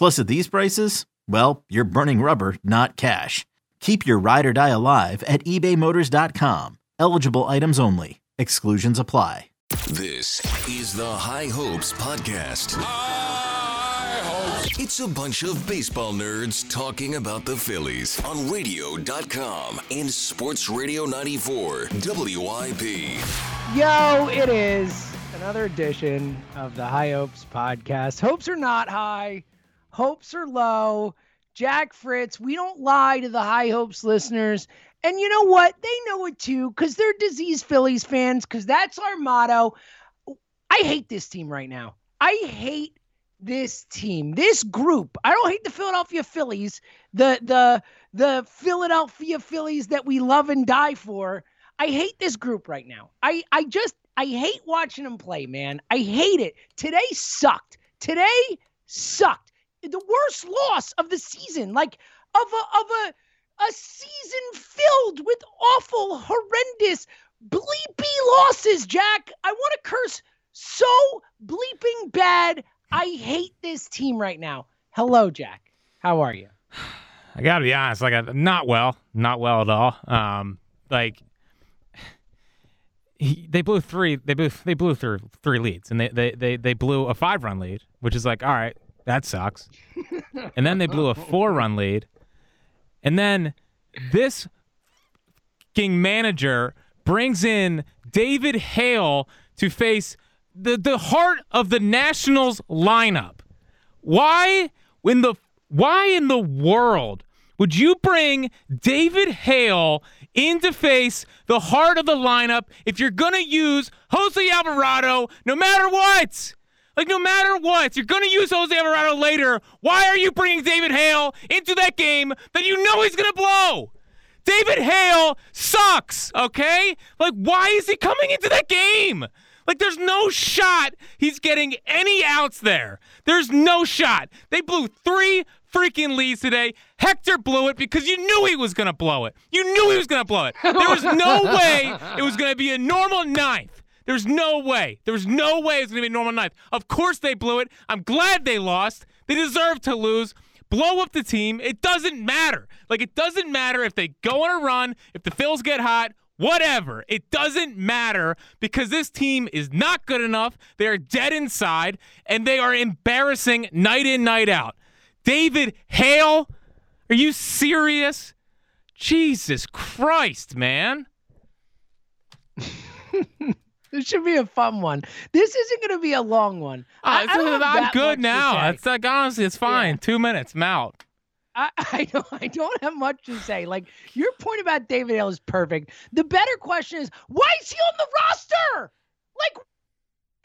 Plus, at these prices, well, you're burning rubber, not cash. Keep your ride or die alive at ebaymotors.com. Eligible items only. Exclusions apply. This is the High Hopes Podcast. It's a bunch of baseball nerds talking about the Phillies on radio.com and Sports Radio 94 WIP. Yo, it is another edition of the High Hopes podcast. Hopes are not high, hopes are low. Jack Fritz, we don't lie to the High Hopes listeners. And you know what? They know it too because they're disease Phillies fans because that's our motto. I hate this team right now. I hate this team, this group. I don't hate the Philadelphia Phillies, the the the Philadelphia Phillies that we love and die for. I hate this group right now. I I just I hate watching them play, man. I hate it. Today sucked. Today sucked. The worst loss of the season, like of a of a a season filled with awful, horrendous, bleepy losses, Jack. I want to curse so bleeping bad. I hate this team right now. Hello, Jack. How are you? I gotta be honest, like I, not well, not well at all. Um, like he, they blew three, they blew they blew through three leads, and they they they they blew a five run lead, which is like all right, that sucks. and then they blew a four run lead, and then this king manager brings in David Hale to face the the heart of the Nationals lineup. Why when the why in the world would you bring David Hale in to face the heart of the lineup if you're gonna use Jose Alvarado no matter what? Like no matter what, you're gonna use Jose Alvarado later. Why are you bringing David Hale into that game that you know he's gonna blow? David Hale sucks, okay? Like, why is he coming into that game? Like, there's no shot he's getting any outs there. There's no shot. They blew three freaking leads today. Hector blew it because you knew he was going to blow it. You knew he was going to blow it. There was no way it was going to be a normal ninth. There's no way. There's no way it's going to be a normal ninth. Of course they blew it. I'm glad they lost. They deserve to lose blow up the team. It doesn't matter. Like, it doesn't matter if they go on a run, if the Phils get hot, whatever. It doesn't matter because this team is not good enough. They are dead inside, and they are embarrassing night in, night out. David Hale, are you serious? Jesus Christ, man. This should be a fun one. This isn't going to be a long one. Oh, I, I am that good now. It's like honestly, it's fine. Yeah. Two minutes, I'm out. I, I don't I don't have much to say. Like your point about David Hale is perfect. The better question is why is he on the roster? Like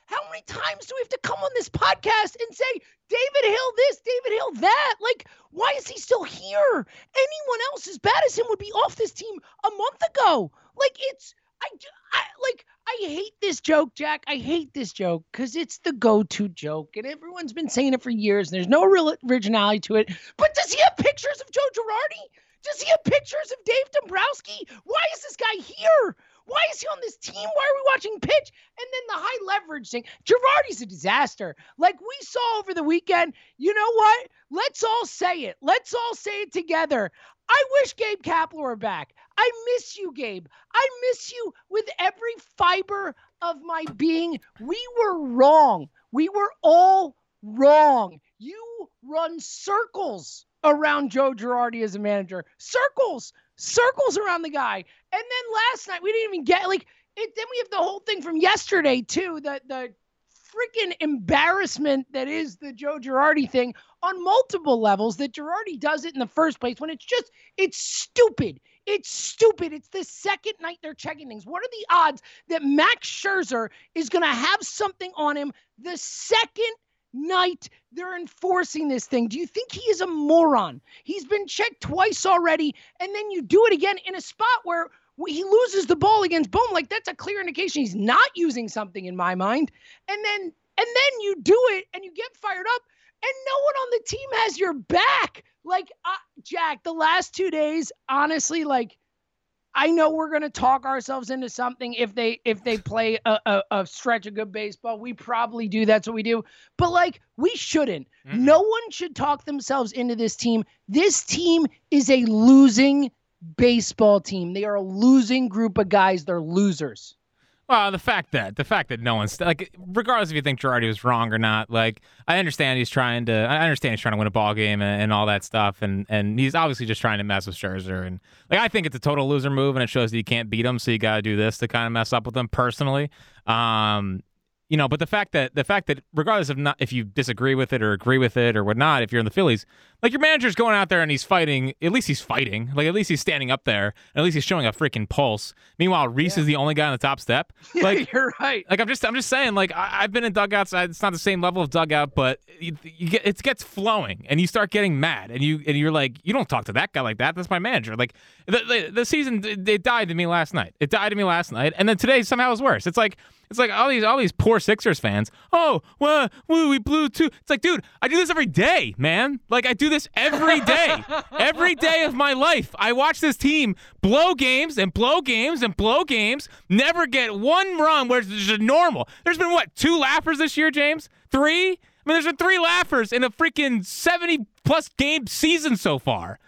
how many times do we have to come on this podcast and say David Hale this, David Hale that? Like, why is he still here? Anyone else as bad as him would be off this team a month ago. Like, it's I, I like I hate this joke, Jack. I hate this joke because it's the go-to joke, and everyone's been saying it for years. And there's no real originality to it. But does he have pictures of Joe Girardi? Does he have pictures of Dave Dombrowski? Why is this guy here? Why is he on this team? Why are we watching pitch? And then the high leverage thing. Girardi's a disaster. Like we saw over the weekend. You know what? Let's all say it. Let's all say it together. I wish Gabe Kapler were back. I miss you, Gabe. I miss you with every fiber of my being. We were wrong. We were all wrong. You run circles around Joe Girardi as a manager. Circles, circles around the guy. And then last night we didn't even get like it. Then we have the whole thing from yesterday too. The the freaking embarrassment that is the Joe Girardi thing on multiple levels. That Girardi does it in the first place when it's just it's stupid. It's stupid. It's the second night they're checking things. What are the odds that Max Scherzer is going to have something on him the second night they're enforcing this thing. Do you think he is a moron? He's been checked twice already, and then you do it again in a spot where he loses the ball against Bohm. Like that's a clear indication he's not using something in my mind. And then and then you do it and you get fired up, and no one on the team has your back. Like uh, Jack, the last two days, honestly, like I know we're going to talk ourselves into something if they if they play a, a, a, stretch of good baseball. We probably do. That's what we do. But like we shouldn't. Mm-hmm. No one should talk themselves into this team. This team is a losing baseball team. They are a losing group of guys. They're losers. Well, the fact that the fact that no one's like, regardless if you think Girardi was wrong or not, like I understand he's trying to, I understand he's trying to win a ball game and, and, all that stuff, and and he's obviously just trying to mess with Scherzer, and like I think it's a total loser move, and it shows that you can't beat him, so you got to do this to kind of mess up with him personally. Um, you know, but the fact that the fact that regardless of not if you disagree with it or agree with it or whatnot, if you're in the Phillies, like your manager's going out there and he's fighting. At least he's fighting. Like at least he's standing up there. at least he's showing a freaking pulse. Meanwhile, Rhys yeah. is the only guy on the top step. Like yeah, you're right. Like I'm just I'm just saying. Like I, have been in dugouts. It's not the same level of dugout, but you, you get it gets flowing, and you start getting mad, and you and you're like, you don't talk to that guy like that. That's my manager. Like the the, the season, it died to me last night. It died to me last night, and then today somehow is worse. It's like it's like all these all these poor Sixers fans. Oh, well, we blew two. It's like, dude, I do this every day, man. Like I do this every day, every day of my life. I watch this team blow games and blow games and blow games. Never get one run where it's just normal. There's been what two laughers this year, James? Three. I mean, there's been three laughers in a freaking 70 plus game season so far.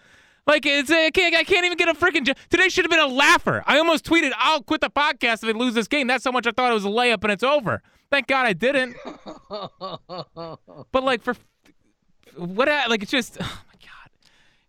Like it's I can't, I can't even get a freaking today should have been a laugher. I almost tweeted I'll quit the podcast if they lose this game. That's how much I thought it was a layup and it's over. Thank God I didn't. but like for what like it's just oh my god.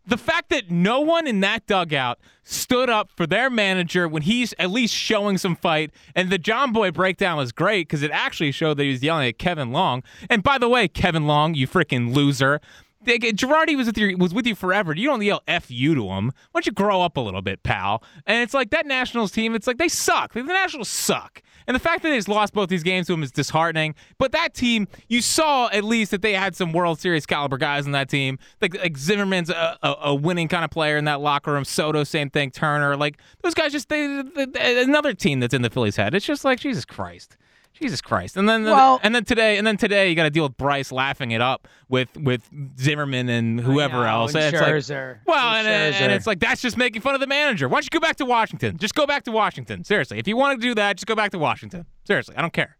The fact that no one in that dugout stood up for their manager when he's at least showing some fight, and the Jomboy breakdown was great because it actually showed that he was yelling at Kevin Long. And by the way, Kevin Long, you freaking loser. Girardi was with you was with you forever. You don't yell "f you" to him. Why don't you grow up a little bit, pal? And it's like that Nationals team. It's like they suck. The Nationals suck. And the fact that they just lost both these games to him is disheartening. But that team, you saw at least that they had some World Series caliber guys on that team. Like, like Zimmerman's a, a, a, winning kind of player in that locker room. Soto, same thing. Turner, like those guys, just they, they, another team that's in the Phillies' head. It's just like Jesus Christ. Jesus Christ! And then, well, and then today, and then today, you got to deal with Bryce laughing it up with with Zimmerman and whoever know, else. And it's Scherzer, like, well, and, and, and, it's like that's just making fun of the manager. Why don't you go back to Washington? Just go back to Washington. Seriously, if you want to do that, just go back to Washington. Seriously, I don't care.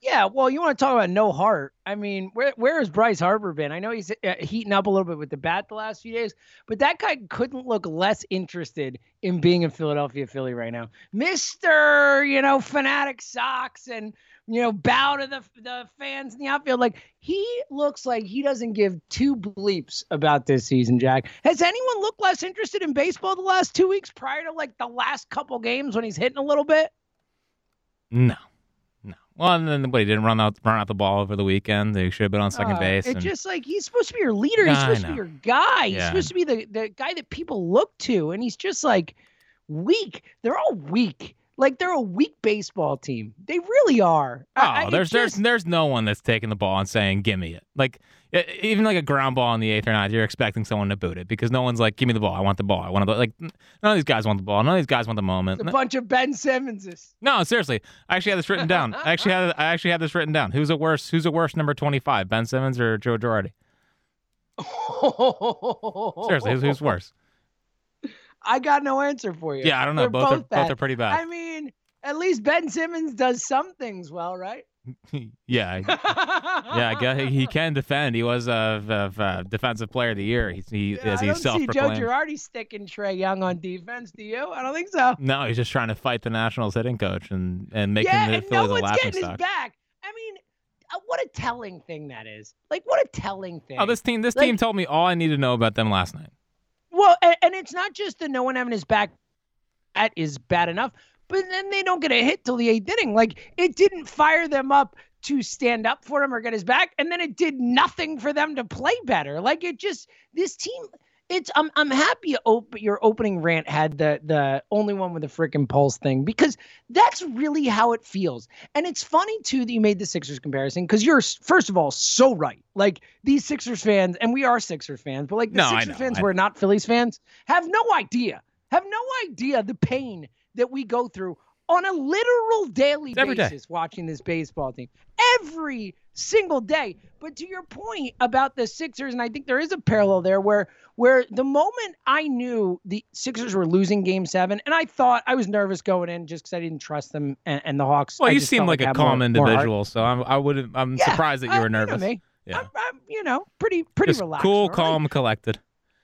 Yeah, well, you want to talk about no heart? I mean, where where has Bryce Harper been? I know he's uh, heating up a little bit with the bat the last few days, but that guy couldn't look less interested in being in Philadelphia Philly right now, Mister. You know, Phanatic Sox and you know, bow to the the fans in the outfield. Like he looks like he doesn't give two bleeps about this season, Jack. Has anyone looked less interested in baseball the last two weeks prior to like the last couple games when he's hitting a little bit? No. No. Well, and then but he didn't run out run out the ball over the weekend. They should have been on second uh, base. It's and... just like he's supposed to be your leader. He's supposed to be your guy. He's supposed to be the, the guy that people look to, and he's just like weak. They're all weak. Like they're a weak baseball team. They really are. Oh, I, there's just... there's there's no one that's taking the ball and saying, "Give me it." Like even like a ground ball in the eighth or ninth, you're expecting someone to boot it because no one's like, "Give me the ball. I want the ball. I want to." Like none of these guys want the ball. None of these guys want the moment. It's a bunch of Ben Simmonses. No, seriously. I actually had this written down. I actually had I actually had this written down. Who's a worse Who's a worse number twenty five, Ben Simmons or Joe Girardi? seriously, who's, who's worse? I got no answer for you. Yeah, I don't know. Both, both, are, both are pretty bad. I mean, At least Ben Simmons does some things well, right? yeah, yeah. I guess he can defend. He was a, a, a defensive player of the year. He, he Yeah, as I he's don't see Joe. Girardi sticking Trae Young on defense. Do you? I don't think so. No, he's just trying to fight the Nationals hitting coach and and making yeah, the and no a one's laughing getting his back. I mean, uh, what a telling thing that is. Like, what a telling thing. Oh, this team, this Like- team told me all I need to know about them last night. Well, and, and it's not just the no one having his back. at is bad enough. But then they don't get a hit till the eighth inning. Like it didn't fire them up to stand up for him or get his back, and then it did nothing for them to play better. Like it just this team. It's I'm I'm happy op- your opening rant had the the only one with the freaking pulse thing because that's really how it feels. And it's funny too that you made the Sixers comparison because you're first of all so right. Like these Sixers fans, and we are Sixers fans, but like the No, Sixers know. fans are not Phillies fans have no idea, have no idea the pain that we go through on a literal daily It's every day. basis watching this baseball team every single day. But to your point about the Sixers, and I think there is a parallel there where where the moment I knew the Sixers were losing Game Seven, and I thought I was nervous going in just because I didn't trust them and, and the Hawks. Well, I you seem felt like a more- calm more individual, so I'm, I would I'm Yeah, surprised that you I- were know nervous. me. Yeah, I'm, I'm, you know, pretty pretty just relaxed. cool, right? calm, collected.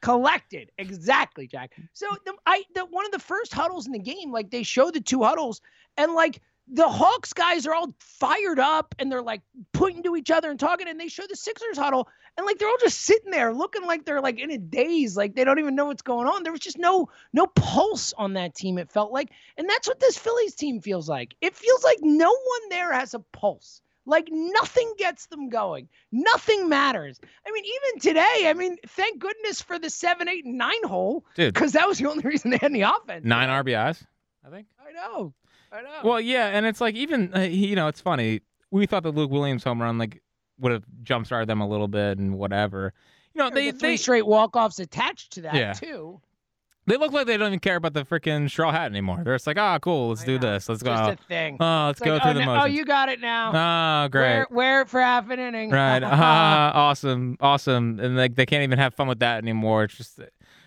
Collected. Exactly jack. So the, i the one of the first huddles in the game like they show the two huddles and like the hawks guys are all fired up and they're like pointing to each other and talking and they show the sixers huddle and like they're all just sitting there looking like they're like in a daze like they don't even know what's going on. There was just no no pulse on that team it felt like and that's what this phillies team feels like. It feels like no one there has a pulse like nothing gets them going. Nothing matters. I mean, even today, I mean, thank goodness for the seven, eight, and nine hole, Dude. because that was the only reason they had any offense. Nine RBIs, I think. I know. I know. Well, yeah, and it's like even uh, you know it's funny. We thought the Luke Williams home run like would have jump started them a little bit and whatever. You know, they the three they straight walk offs attached to that Yeah. too. They look like they don't even care about the freaking straw hat anymore. They're just like, ah, cool, let's I do know. this, let's Just go. a thing. Oh, let's It's go like, through oh, the no- motions. Oh, you got it now. Oh, great. Wear, wear it for half an inning. Right. Ah, awesome. Awesome. And like they can't even have fun with that anymore. It's just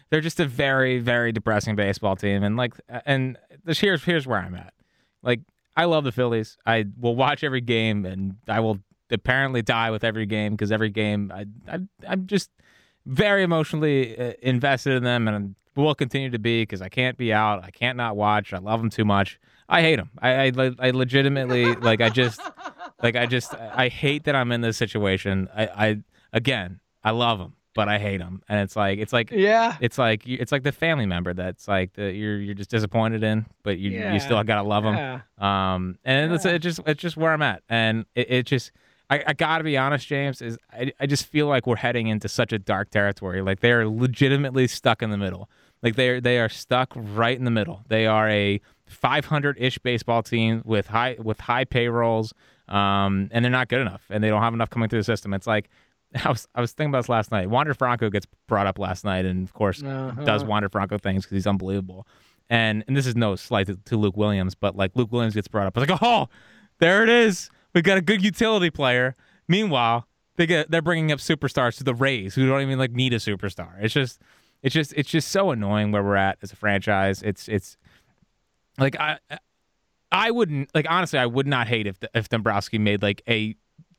they're just a very, very depressing baseball team. And like and this here's here's where I'm at. Like I love the Phillies. I will watch every game and I will apparently die with every game because every game I, I I'm just very emotionally uh, invested in them and will continue to be because I can't be out. I can't not watch. I love them too much. I hate them. I I, I legitimately like I just like I just I hate that I'm in this situation. I I again I love them, but I hate them, and it's like it's like yeah. it's like it's like the family member that's like the, you're you're just disappointed in, but you Yeah. you still gotta love them. Yeah. Um, and it's, Yeah. it just it's just where I'm at, and it, it just I, I gotta be honest, James is I I just feel like we're heading into such a dark territory. Like they are legitimately stuck in the middle. Like they are they are stuck right in the middle. They are a 500 ish baseball team with high with high payrolls, um, and they're not good enough, and they don't have enough coming through the system. It's like. I was I was thinking about this last night. Wander Franco gets brought up last night, and of course Uh-huh. does Wander Franco things because he's unbelievable. And and this is no slight to, to Luke Williams, but like Luke Williams gets brought up, I was like, oh, there it is. We got a good utility player. Meanwhile, they get they're bringing up superstars to the Rays who don't even like need a superstar. It's just it's just it's just so annoying where we're at as a franchise. It's it's like I I wouldn't like honestly I would not hate if if Dombrowski made like a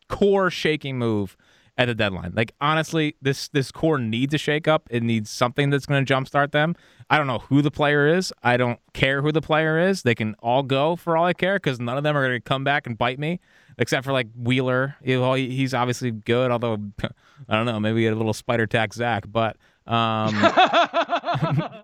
core shaking move at the deadline. Like honestly, this this core needs a shake up. It needs something that's going to jumpstart them. I don't know who the player is. I don't care who the player is. They can all go for all I care because none of them are going to come back and bite me, except for like Wheeler. He- he's obviously good, although I don't know. Maybe a little spider tack Zach, but um,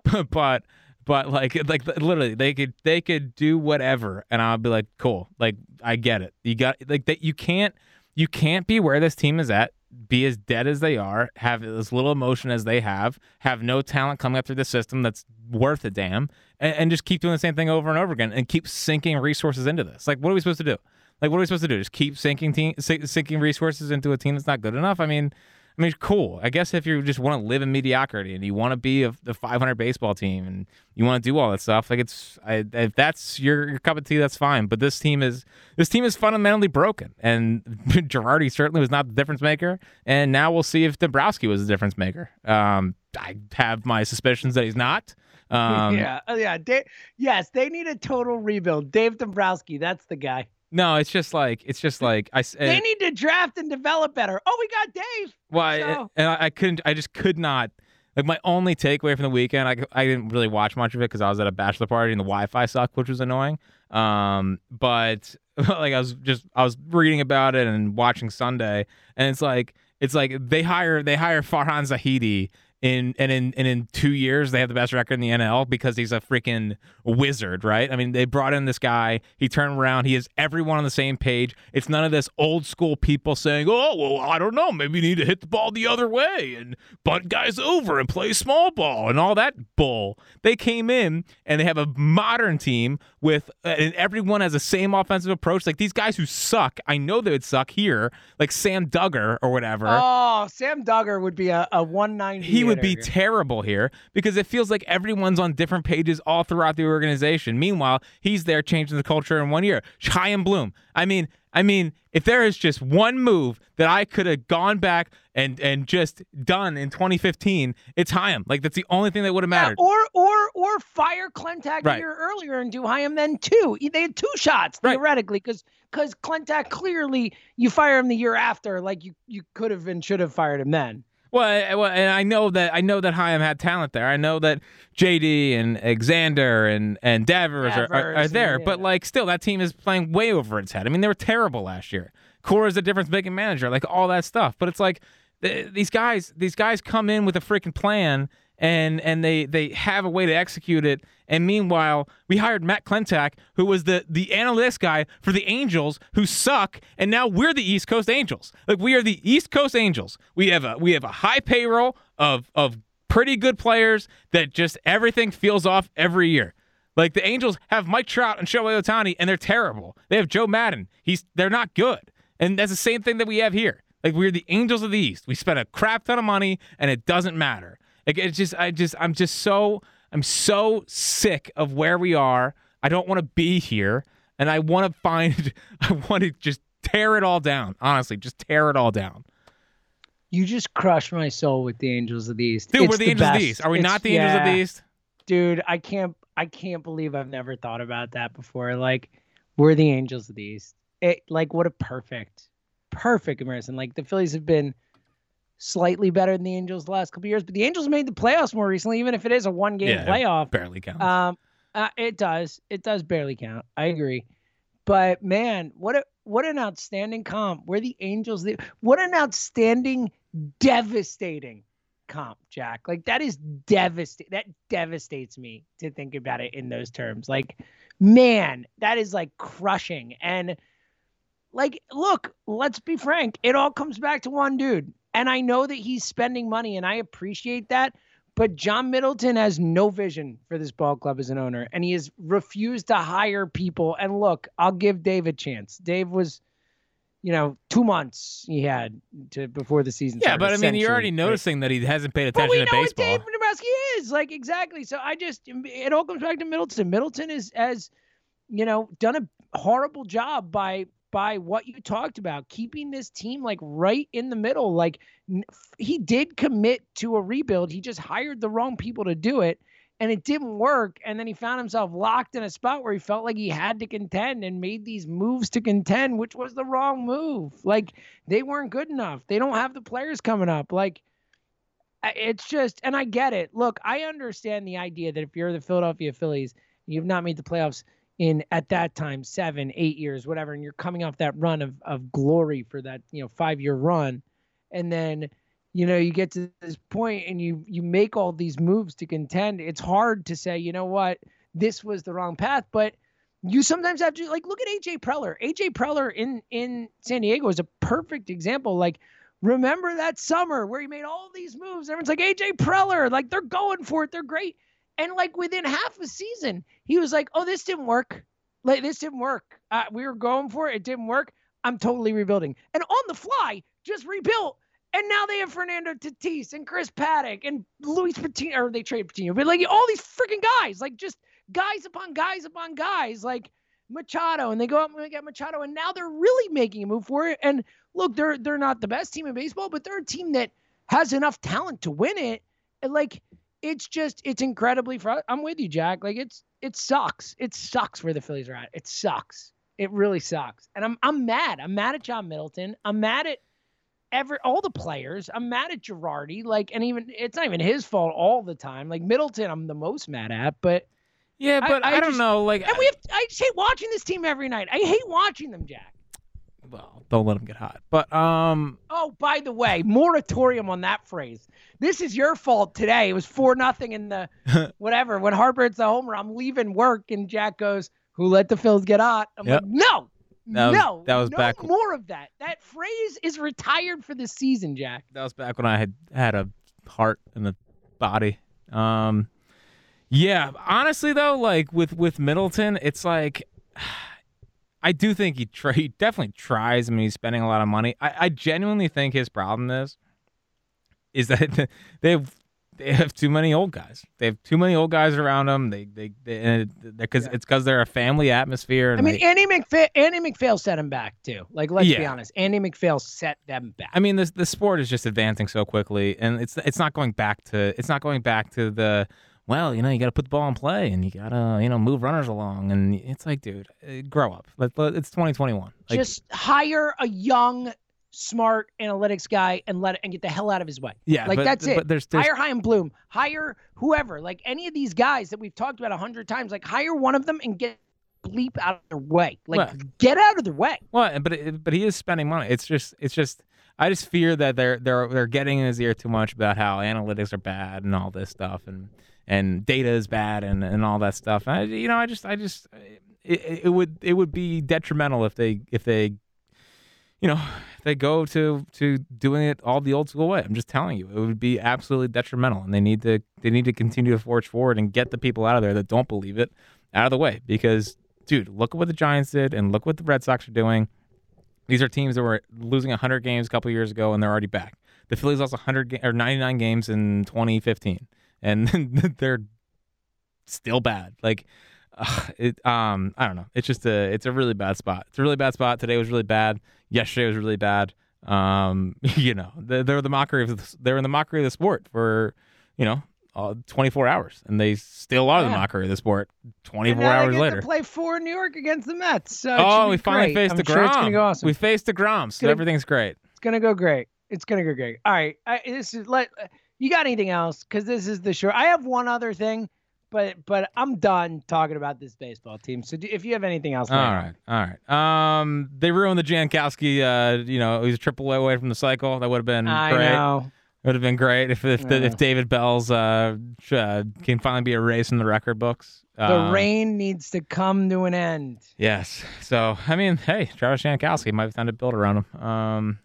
but but like like literally they could they could do whatever and I'll be like cool. Like I get it. You got like that you can't you can't be where this team is at be as dead as they are have as little emotion as they have have no talent coming up through the system that's worth a damn and, and just keep doing the same thing over and over again and keep sinking resources into this. Like what are we supposed to do? Like what are we supposed to do? Just keep sinking team sinking resources into a team that's not good enough? I mean I mean, cool. I guess if you just want to live in mediocrity and you want to be a, the 500 baseball team and you want to do all that stuff, like it's I, if that's your, your cup of tea, that's fine. But this team is this team is fundamentally broken, and Girardi certainly was not the difference maker. And now we'll see if Dombrowski was the difference maker. Um, I have my suspicions that he's not. Um, yeah, oh, yeah. Dave, yes, they need a total rebuild. Dave Dombrowski, that's the guy. No, it's just like it's just like I. They uh, need to draft and develop better. Oh, we got Dave. Well, So- and I, I couldn't. I just could not. Like my only takeaway from the weekend, I, I didn't really watch much of it because I was at a bachelor party and the Wi-Fi sucked, which was annoying. Um, but like I was just I was reading about it and watching Sunday, and it's like it's like they hire they hire Farhan Zahidi in and in and in two years they have the best record in the NL because he's a freaking wizard, right? I mean, they brought in this guy. He turned around. He has everyone on the same page. It's none of this old school people saying, "Oh, well, I don't know. Maybe you need to hit the ball the other way and bunt guys over and play small ball and all that bull." They came in and they have a modern team with uh, and everyone has the same offensive approach. Like these guys who suck, I know they would suck here, like Sam Duggar or whatever Oh, Sam Duggar would be a, a 190. he would be terrible here because it feels like everyone's on different pages all throughout the organization. Meanwhile, he's there changing the culture in one year. Chaim Bloom. I mean, I mean, if there is just one move that I could have gone back and and just done in 2015, it's Chaim. Like that's the only thing that would have Yeah, mattered. or or or fire Klentak Right. a year earlier and do Chaim then two. They had two shots theoretically because because Klentak clearly you fire him the year after, like you you could have and should have fired him then. Well, I, well, and I know that I know that Chaim had talent there. I know that JD and Alexander and and Devers, are, are, are there, yeah. but like still, that team is playing way over its head. I mean, they were terrible last year. Cora is a difference-making manager, like all that stuff. But it's like th- these guys, these guys come in with a freaking plan. And and they they have a way to execute it. And meanwhile, we hired Matt Klentak, who was the the analytics guy for the Angels, who suck. And now we're the East Coast Angels. Like we are the East Coast Angels. We have a we have a high payroll of of pretty good players that just everything feels off every year. Like the Angels have Mike Trout and Shohei Ohtani, and they're terrible. They have Joe Maddon. He's they're not good. And that's the same thing that we have here. Like we're the Angels of the East. We spent a crap ton of money, and it doesn't matter. Like it's just I just I'm just so I'm so sick of where we are. I don't want to be here, and I want to find I want to just tear it all down. Honestly, just tear it all down. You just crushed my soul with the Angels of the East. Dude, It's we're the, Angels of the. East. Are we It's- not the Angels of the. East? dude i can't i can't believe i've never thought about that before like we're the angels of the east it like what a perfect perfect comparison like the phillies have been slightly better than the angels the last couple years but the angels made the playoffs more recently even if it is a one game Yeah, playoff. Barely counts. um uh, it does. It does barely count. I agree. But man what a what an outstanding comp. We're the angels the, what an outstanding devastating comp jack. Like that is devastating that devastates me to think about it in those terms. Like man that is like crushing. And like look let's be frank. It all comes back to one dude and i know that he's spending money and i appreciate that but John Middleton has no vision for this ball club as an owner, and he has refused to hire people. And look, I'll give Dave a chance. Dave was, you know, two months he had to before the season. yeah, started, but I mean, you're already noticing that he hasn't paid attention But we to know baseball. what Dave Dombrowski is like exactly. So I just it all comes back to Middleton. Middleton is has, you know, done a horrible job by by what you talked about, keeping this team like right in the middle. Like he did commit to a rebuild. He just hired the wrong people to do it. And it didn't work. And then he found himself locked in a spot where he felt like he had to contend and made these moves to contend, which was the wrong move. Like they weren't good enough. They don't have the players coming up. Like it's just, and I get it. Look, I understand the idea that if you're the Philadelphia Phillies, you've not made the playoffs in at that time seven, eight years, whatever, and you're coming off that run of of glory for that you know five year run, and then you know you get to this point and you you make all these moves to contend. It's hard to say, you know what, this was the wrong path, but you sometimes have to like look at AJ Preller. AJ Preller in in San Diego is a perfect example. Like remember that summer where he made all these moves. Everyone's like AJ Preller, like they're going for it. They're great. And like within half a season, he was like, "Oh, this didn't work. Like this didn't work. Uh, we were going for it. It didn't work. I'm totally rebuilding." And on the fly, just rebuilt. And now they have Fernando Tatis and Chris Paddack and Luis Patino, or they trade Patino, but like all these freaking guys, like just guys upon guys upon guys, like Machado, and they go out and get Machado, and now they're really making a move for it. And look, they're they're not the best team in baseball, but they're a team that has enough talent to win it. And like it's just it's incredibly fr- I'm with you, Jack. Like it's it sucks. It sucks where the Phillies are at. It sucks. It really sucks. And I'm I'm mad. I'm mad at John Middleton. I'm mad at every all the players. I'm mad at Girardi. Like, and even it's not even his fault all the time. Like Middleton, I'm the most mad at. But Yeah, I- but I, I don't just- know. Like, and we have I just hate watching this team every night. I hate watching them, Jack. Well, don't let them get hot. But um, Oh, by the way, moratorium on that phrase. This is your fault today. It was four nothing in the whatever. When Harper hits the homer, I'm leaving work, and Jack goes, "Who let the Phils get hot?" I'm Yep. like, "No, That was- no, that was no back- more of that. That phrase is retired for the season, Jack." that was back when I had had a heart and a body. Um, yeah, honestly though, like with with Middleton, it's like I do think he, try, he definitely tries. I mean, he's spending a lot of money. I, I genuinely think his problem is is that they have they have too many old guys. They have too many old guys around them. They they they because Yeah. it's because they're a family atmosphere. I mean, they- Andy MacPhail, Andy MacPhail set him back too. Like, let's be honest, Andy MacPhail set them back. I mean, this the sport is just advancing so quickly, and it's it's not going back to it's not going back to the well, you know, you got to put the ball in play, and you got to you know move runners along, and it's like, dude, uh, grow up. It's 2021. Like, Just hire a young, smart analytics guy and let it, and get the hell out of his way. yeah, like but, that's it. But there's, there's hire Chaim Bloom, hire whoever, like any of these guys that we've talked about a hundred times. Like hire one of them and get bleep out of their way. Like Well- get out of their way. well, but it, but he is spending money. It's just it's just I just fear that they're they're they're getting in his ear too much about how analytics are bad and all this stuff, and and data is bad and and all that stuff. I, you know, I just I just it, it would it would be detrimental if they if they you know if they go to to doing it all the old school way. I'm just telling you, it would be absolutely detrimental, and they need to they need to continue to forge forward and get the people out of there that don't believe it out of the way because. Dude, look at what the Giants did, and look what the Red Sox are doing. These are teams that were losing 100 games a couple years ago, and they're already back. The Phillies lost 100 ga- or 99 games in 2015, and they're still bad. Like, uh, it, um, I don't know. It's just a, it's a really bad spot. It's a really bad spot. Today was really bad. Yesterday was really bad. Um, you know, they, they're the mockery of the, they're in the mockery of the sport for, you know, uh, 24 hours, and they still are the Yeah. mockery of the sport 24 And now they hours get later. To play for New York against the Mets. So Oh, we finally great. faced I'm the sure Grom. It's go awesome. We faced deGrom, so gonna- everything's great. It's gonna go great. It's gonna go great. All right. I, this is let. You got anything else? Because this is the show. I have one other thing, but but I'm done talking about this baseball team. So do, if you have anything else, all right, all right. Um, they ruined the Jankowski. Uh, you know, he's a triple A away from the cycle. That would have been. I great. know. Would have been great if if, the, if David Bell's uh, uh can finally be erased from the record books. The Um, rain needs to come to an end. Yes. So I mean, hey, Travis Jankowski might have time to build around him. Um,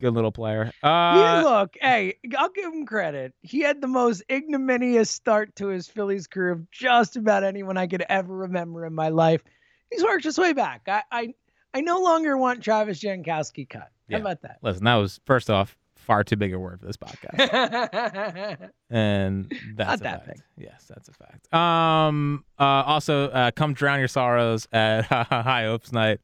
good little player. Yeah, Uh, look, hey, I'll give him credit. He had the most ignominious start to his Phillies career of just about anyone I could ever remember in my life. He's worked his way back. I I, I no longer want Travis Jankowski cut. Yeah. How about that? listen, that was first off far too big a word for this podcast. and that's Not a that fact. Yes, that's a fact. Um. Uh. Also, uh, come drown your sorrows at High Hopes Night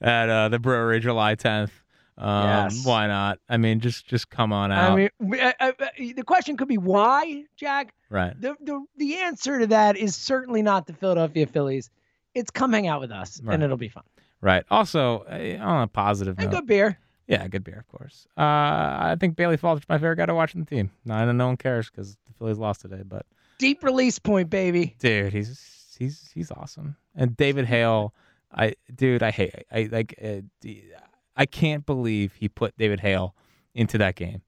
at uh, the brewery, July 10th. Um, Yes. Why not? I mean, just just come on out. I mean, we- I- I- I- the question could be why, Jack. right. The, the the answer to that is certainly not the Philadelphia Phillies. It's come hang out with us, Right. and it'll be fun. Right. Also, uh, on a positive And note, good beer. Yeah, good beer, of course. Uh, I think Bailey Falter's my favorite guy to watch in the team. No, I know no one cares because the Phillies lost today, but Deep release point, baby. dude, he's he's he's awesome. And David Hale, I dude, I hate I like uh, I can't believe he put David Hale into that game.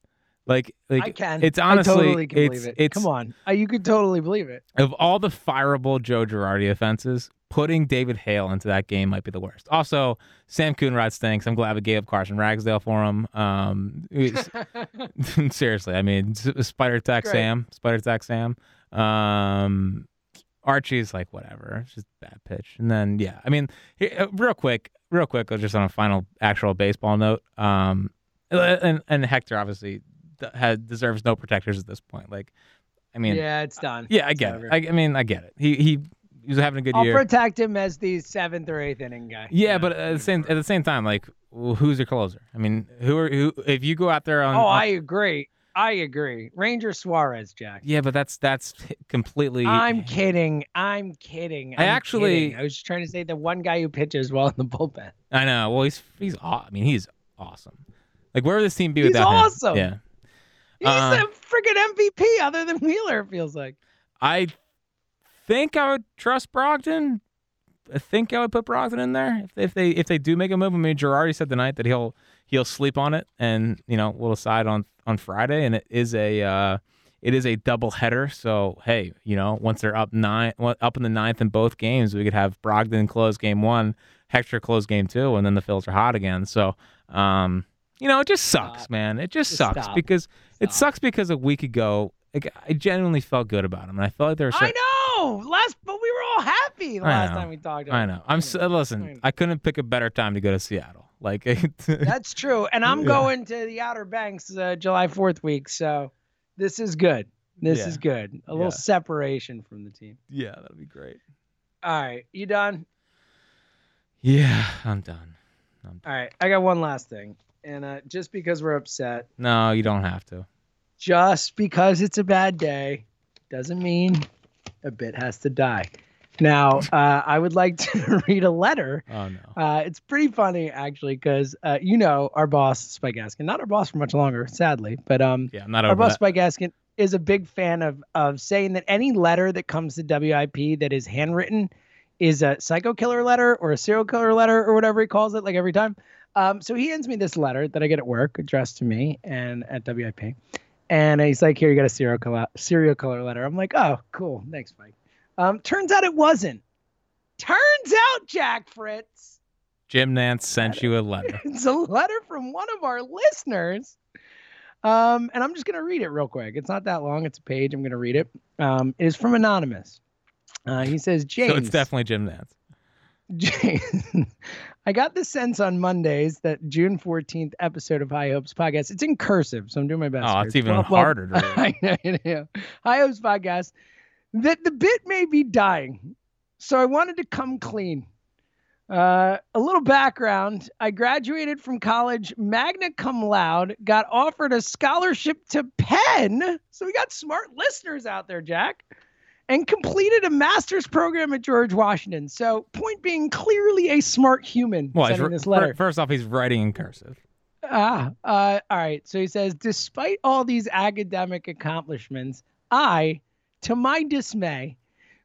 Like like I can. it's honestly I totally can it's believe it. it's Come on, Uh, you could totally believe it. of all the fireable Joe Girardi offenses, putting David Hale into that game might be the worst. Also, Sam Coonrod stinks. I'm glad we gave up Carson Ragsdale for him. Um, it's- seriously, I mean, Spider Attack Great. Sam, Spider Attack Sam. Um, Archie's like whatever, it's just bad pitch. And then yeah, I mean, here, uh, real quick, real quick, just on a final actual baseball note. Um, and and Hector obviously had deserves no protectors at this point. Like, I mean, yeah, it's done. yeah, I get over. it. I, I mean, I get it. He he he was having a good I'll year. protect him as the seventh or eighth inning guy. yeah, but at the same at the same time, like, who's your closer? I mean, who are who? If you go out there on, Oh, on- I agree. I agree. Ranger Suarez, Jack. Yeah, but that's that's completely. I'm kidding. I'm kidding. I I'm actually- kidding. I was just trying to say the one guy who pitches well in the bullpen. I know. Well, he's he's. aw- I mean, he's awesome. Like, where would this team be He's without awesome. him? He's Uh, a freaking MVP other than Wheeler, it feels like. I think I would trust Brogdon. I think I would put Brogdon in there if, if they if they do make a move. I mean, Girardi said tonight that he'll he'll sleep on it, and you know we'll decide on on Friday, and it is a. Uh, it is a double header, so hey, you know, once they're up nine, up in the ninth in both games, we could have Brogdon close game one, Hector close game two, and then the Phils are hot again. So, um, you know, it just sucks, Stop. man. It just, Just sucks stop. because it sucks because a week ago, like, I genuinely felt good about him, and I felt like there was. I know. Last, but we were all happy the I last know. time we talked. I know. I'm I s know. I listen. I couldn't pick a better time to go to Seattle. Like, That's true. And I'm Yeah. going to the Outer Banks uh, July 4th week. So this is good. This Yeah. is good. A little Yeah. separation from the team. yeah, that'd be great. All right. You done? Yeah, I'm done. I'm done. All right. I got one last thing. And uh, just because we're upset, No, you don't have to. just because it's a bad day, doesn't mean a bit has to die. Now, uh, I would like to read a letter Oh no. Uh, it's pretty funny actually, because uh, you know our boss Spike Eskin, not our boss for much longer, sadly, but um, Yeah, I'm not our boss that. Spike Eskin is a big fan of of saying that any letter that comes to WIP that is handwritten is a psycho killer letter or a serial killer letter or whatever he calls it, like every time. Um, so he hands me this letter that I get at work, addressed to me and at WIP, and he's like, "Here, you got a serial killer serial killer letter." I'm like, "Oh, cool, thanks, Mike." Um, turns out it wasn't. Turns out, Jack Fritz. Jim Nantz sent you a letter. It's a letter from one of our listeners. Um, and I'm just going to read it real quick. It's not that long. It's a page. I'm going to read it. Um, it is from Anonymous. Uh, he says, James. So it's definitely Jim Nantz. James, I got the sense on Mondays that June 14th episode of High Hopes podcast, it's in cursive, so I'm doing my best. Oh, it's even Well- well, harder to. I know, know. High Hopes podcast, that the bit may be dying. So I wanted to come clean. Uh, a little background. I graduated from college magna cum laude, got offered a scholarship to Penn. So we got smart listeners out there, Jack and completed a master's program at George Washington. So, point being, clearly a smart human Well, sending this letter. fir- first off, he's writing in cursive. Ah, uh, all right. So he says, despite all these academic accomplishments, I, to my dismay,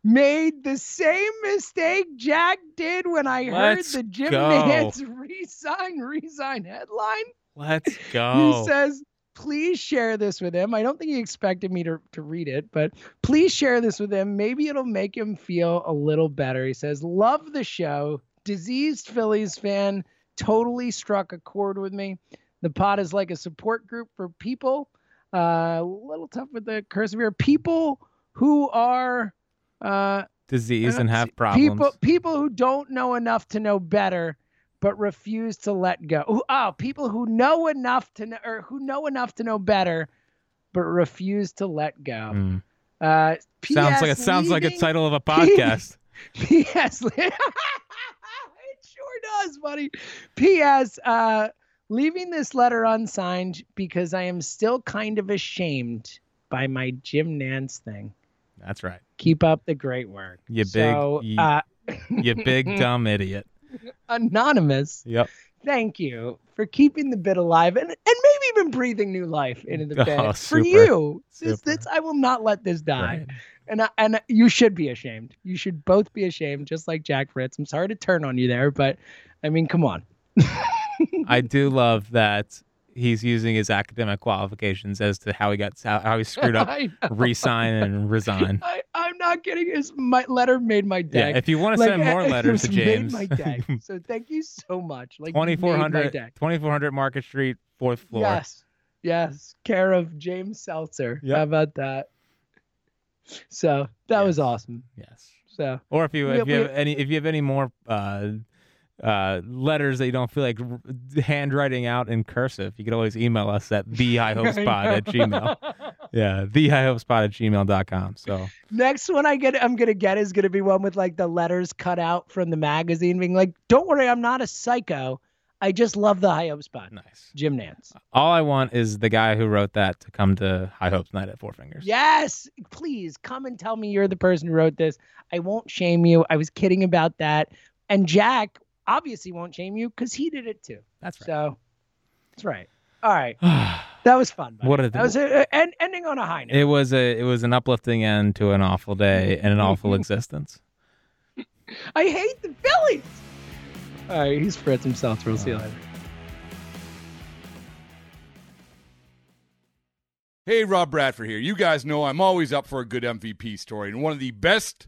made the same mistake Jack did when I Let's heard the Jim go. Nantz resign, resign headline. Let's go. He says, please share this with him. I don't think he expected me to, to read it, but please share this with him. Maybe it'll make him feel a little better. He says, love the show. Diseased Phillies fan, totally struck a chord with me. The pod is like a support group for people. Uh, a little tough with the cursive here. People who are uh, Disease uh, and have problems. People people who don't know enough to know better, but refuse to let go. Who- Oh, people who know enough to know, or who know enough to know better, but refuse to let go. Mm. Uh, Sounds like it PS sounds like a title of a podcast. P.S. it sure does, buddy. P.S. Uh, leaving this letter unsigned because I am still kind of ashamed by my Jim Nantz thing. That's right. Keep up the great work. You big, So, you, uh, you big dumb idiot. Anonymous. Yep. Thank you for keeping the bit alive and, and maybe even breathing new life into the bit Oh, for you. This, this, I will not let this die. Right. And I, and you should be ashamed. You should both be ashamed, just like Jack Fritz. I'm sorry to turn on you there, but I mean, come on. I do love that he's using his academic qualifications as to how he got how, he screwed up resign and resign. I, I'm not kidding. His my letter made my day. Yeah, if you want to Like, send more letters to made James, my day. So thank you so much. Like you made my 2400, 2400 Market Street, fourth floor. Yes. Yes. Care of James Seltzer. Yep. How about that? So that was awesome. Yes. So Or if you if you have any if you have any more uh, uh, letters that you don't feel like handwriting out in cursive, you can always email us at thehighhopespot at gmail. Yeah, thehighhopespot at gmail.com. So Next one I get I'm gonna get is gonna be one with like the letters cut out from the magazine being like, Don't worry, I'm not a psycho. I just love the High Hopes Pod. Nice. Jim Nantz. All I want is the guy who wrote that to come to High Hopes Night at Four Fingers. Yes, please come and tell me you're the person who wrote this. I won't shame you. I was kidding about that. And Jack obviously won't shame you because he did it too. That's right. So that's right. All right. That was fun. buddy. What a- that was a, a- en- ending on a high note. it was a it was an uplifting end to an awful day and an awful existence. I hate the Phillies. All right, he's Fritz himself. We'll see you later. Hey, Rob Bradford here. You guys know I'm always up for a good MVP story, and one of the best